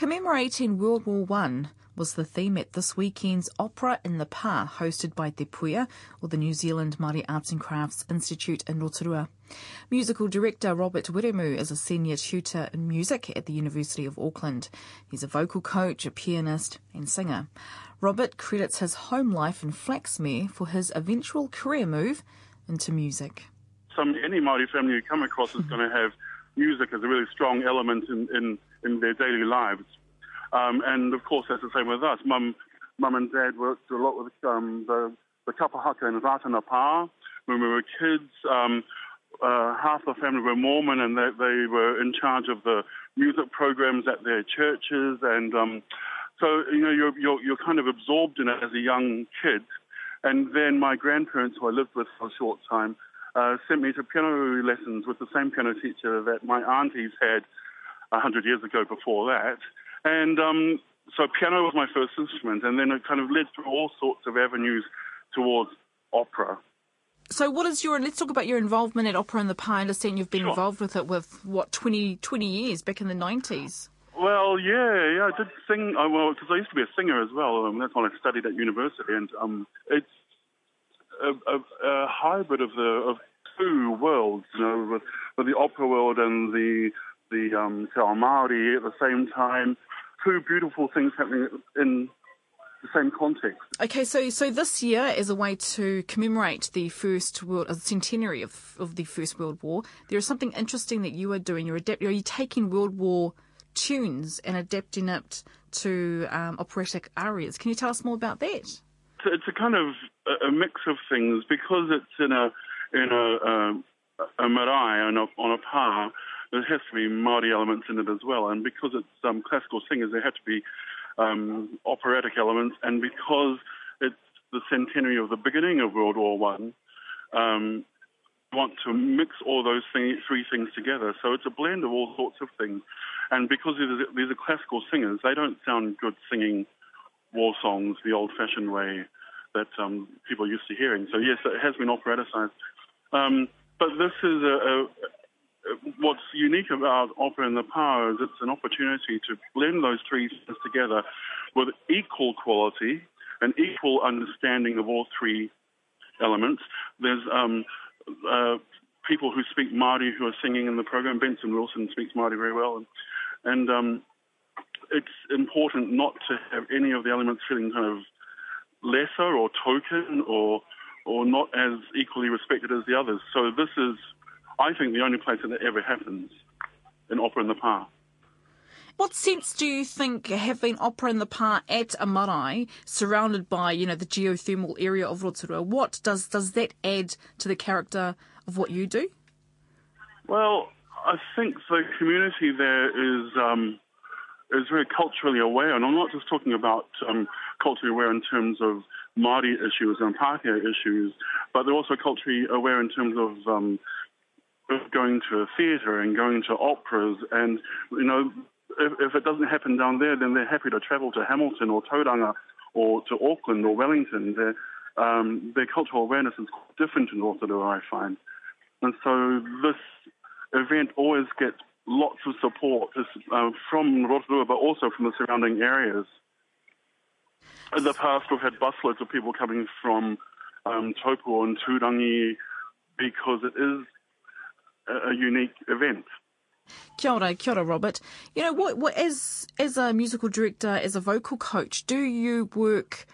Commemorating World War One was the theme at this weekend's Opera in the Pa, hosted by Te Puia, or the New Zealand Māori Arts and Crafts Institute in Rotorua. Musical director Robert Wiremu is a senior tutor in music at the University of Auckland. He's a vocal coach, a pianist, and singer. Robert credits his home life in Flaxmere for his eventual career move into music. Some any Māori family you come across is hmm. going to have music as a really strong element in, in, in their daily lives. Um, and of course, that's the same with us. Mum, mum and dad worked a lot with um, the, the kapahaka and Ratana Pa when we were kids. Um, uh, half the family were Mormon and they, they were in charge of the music programs at their churches. And um, so, you know, you're, you're, you're kind of absorbed in it as a young kid. And then my grandparents, who I lived with for a short time, uh, sent me to piano lessons with the same piano teacher that my aunties had a hundred years ago before that. And um, so piano was my first instrument, and then it kind of led through all sorts of avenues towards opera. So, what is your? Let's talk about your involvement at Opera in the Pa. I understand you've been Sure. involved with it with what 20, 20 years back in the nineties. Well, yeah, yeah, I did sing. Uh, well, because I used to be a singer as well. Um, that's when I studied at university, and um, it's a, a, a hybrid of the of two worlds, you know, with, the opera world and the the um, Māori at the same time. Two beautiful things happening in the same context. Okay, so so this year, as a way to commemorate the first world uh, centenary of, of the First World War, there is something interesting that you are doing. You're adapt. Are you taking World War tunes and adapting it to um, operatic arias? Can you tell us more about that? It's a kind of a, a mix of things because it's in a in a um, a marae on a on a pa. There has to be Māori elements in it as well, and because it's um, classical singers, there have to be um, operatic elements, and because it's the centenary of the beginning of World War One, um, want to mix all those thing, three things together. So it's a blend of all sorts of things, and because these are classical singers, they don't sound good singing war songs the old-fashioned way that um, people are used to hearing. So yes, it has been operaticized. Um, but this is a, a, what's unique about opera in the pa is it's an opportunity to blend those three things together with equal quality and equal understanding of all three elements. There's um, uh, people who speak Māori who are singing in the program. Benson Wilson speaks Māori very well, and, and um, it's important not to have any of the elements feeling kind of lesser or token or or not as equally respected as the others. So this is, I think, the only place that it ever happens in opera in the pa. What sense do you think having opera in the pa at a marae, surrounded by you know the geothermal area of Rotorua, what does does that add to the character of what you do? Well, I think the community there is um, is very culturally aware, and I'm not just talking about um, culturally aware in terms of Māori issues and Pākehā issues, but they're also culturally aware in terms of um, going to a theatre and going to operas, and you know, if, if it doesn't happen down there, then they're happy to travel to Hamilton or Tauranga or to Auckland or Wellington. Their um, their cultural awareness is quite different in Rotorua, I find. And so this event always gets lots of support uh, from Rotorua, but also from the surrounding areas. In the past, we've had busloads of people coming from um, Taupo and Turangi because it is a, a unique event. Kia ora, kia ora, Robert. You know, what, what as as a musical director, as a vocal coach, do you work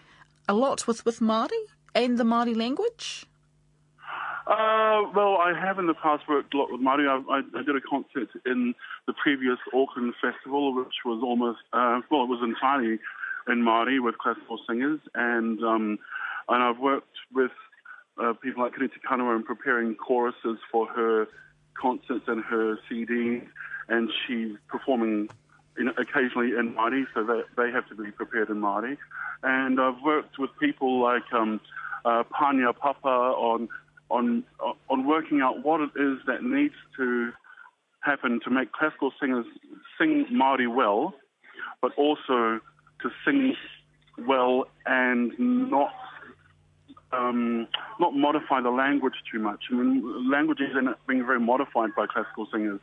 a lot with with Māori and the Māori language? Uh, well, I have in the past worked a lot with Māori. I, I, did a concert in the previous Auckland Festival, which was almost, uh, well, it was entirely in Māori with classical singers. And, um, and I've worked with uh, people like Kiri Te Kanawa in preparing choruses for her concerts and her CD. And she's performing know, occasionally in Māori, so that they have to be prepared in Māori. And I've worked with people like um, uh, Pania Papa on on on working out what it is that needs to happen to make classical singers sing Māori well, but also to sing well and not um, not modify the language too much. I mean, languages end up being very modified by classical singers.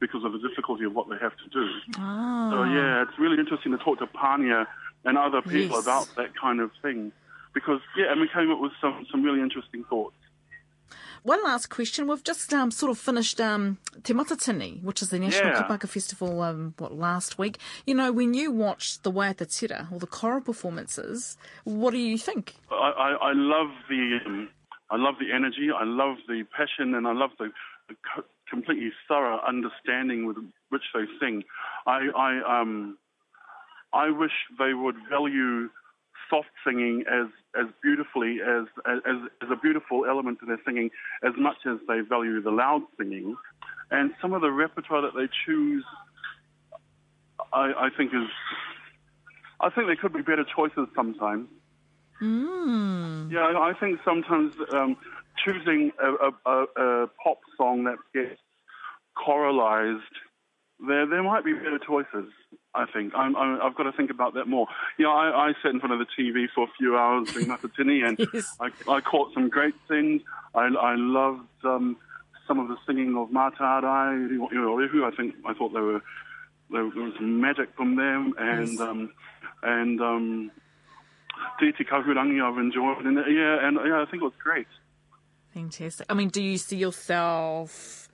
because of the difficulty of what they have to do. Ah. So yeah, it's really interesting to talk to Pania and other people Yes. about that kind of thing, because yeah, and we came up with some some really interesting thoughts. One last question. We've just um, sort of finished um, Te Matatini, which is the National Yeah. Kapa Haka Festival, um, what, last week. You know, when you watched the Waiata Tira, or the choral performances, what do you think? I, I, I love the um, I love the energy, I love the passion, and I love the, the co- completely thorough understanding with which they sing. I, I um I wish they would value soft singing as as beautifully as as as a beautiful element to their singing as much as they value the loud singing. And some of the repertoire that they choose, I, I think is I think there could be better choices sometimes. Mm. Yeah, I think sometimes um, choosing a, a, a, a pop song that gets choralized, there there might be better choices. I think I'm, I'm, I've got to think about that more. Yeah, I, I sat in front of the TV for a few hours doing Matatini, and Yes. I, I caught some great things. I, I loved um, some of the singing of Matarai, who I think I thought they were there was some magic from them, and Yes. um, and um, Te Kahurangi I've enjoyed, and yeah, and yeah, I think it was great. Fantastic. I mean, do you see yourself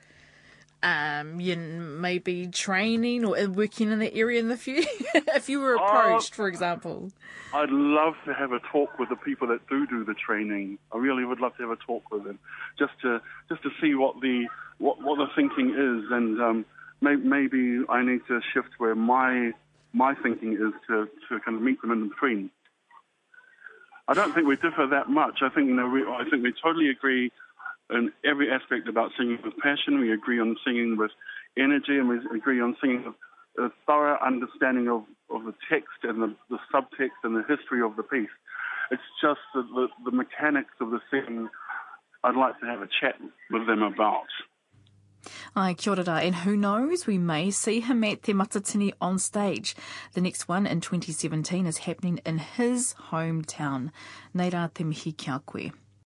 um, you maybe training or working in that area in the future? if you were approached, for example. I'd love to have a talk with the people that do do the training. I really would love to have a talk with them, just to just to see what the what what the thinking is, and um, may, maybe I need to shift where my my thinking is to to kind of meet them in between. I don't think we differ that much. I think you know we, I think we totally agree in every aspect about singing with passion. We agree on singing with energy, and we agree on singing with a thorough understanding of, of the text and the, the subtext and the history of the piece. It's just the, the, the mechanics of the singing I'd like to have a chat with them about. Ai, kia ora. And who knows, we may see him at Te Matatini on stage. The next one in 2017 is happening in his hometown. Nei te mihi kia koe.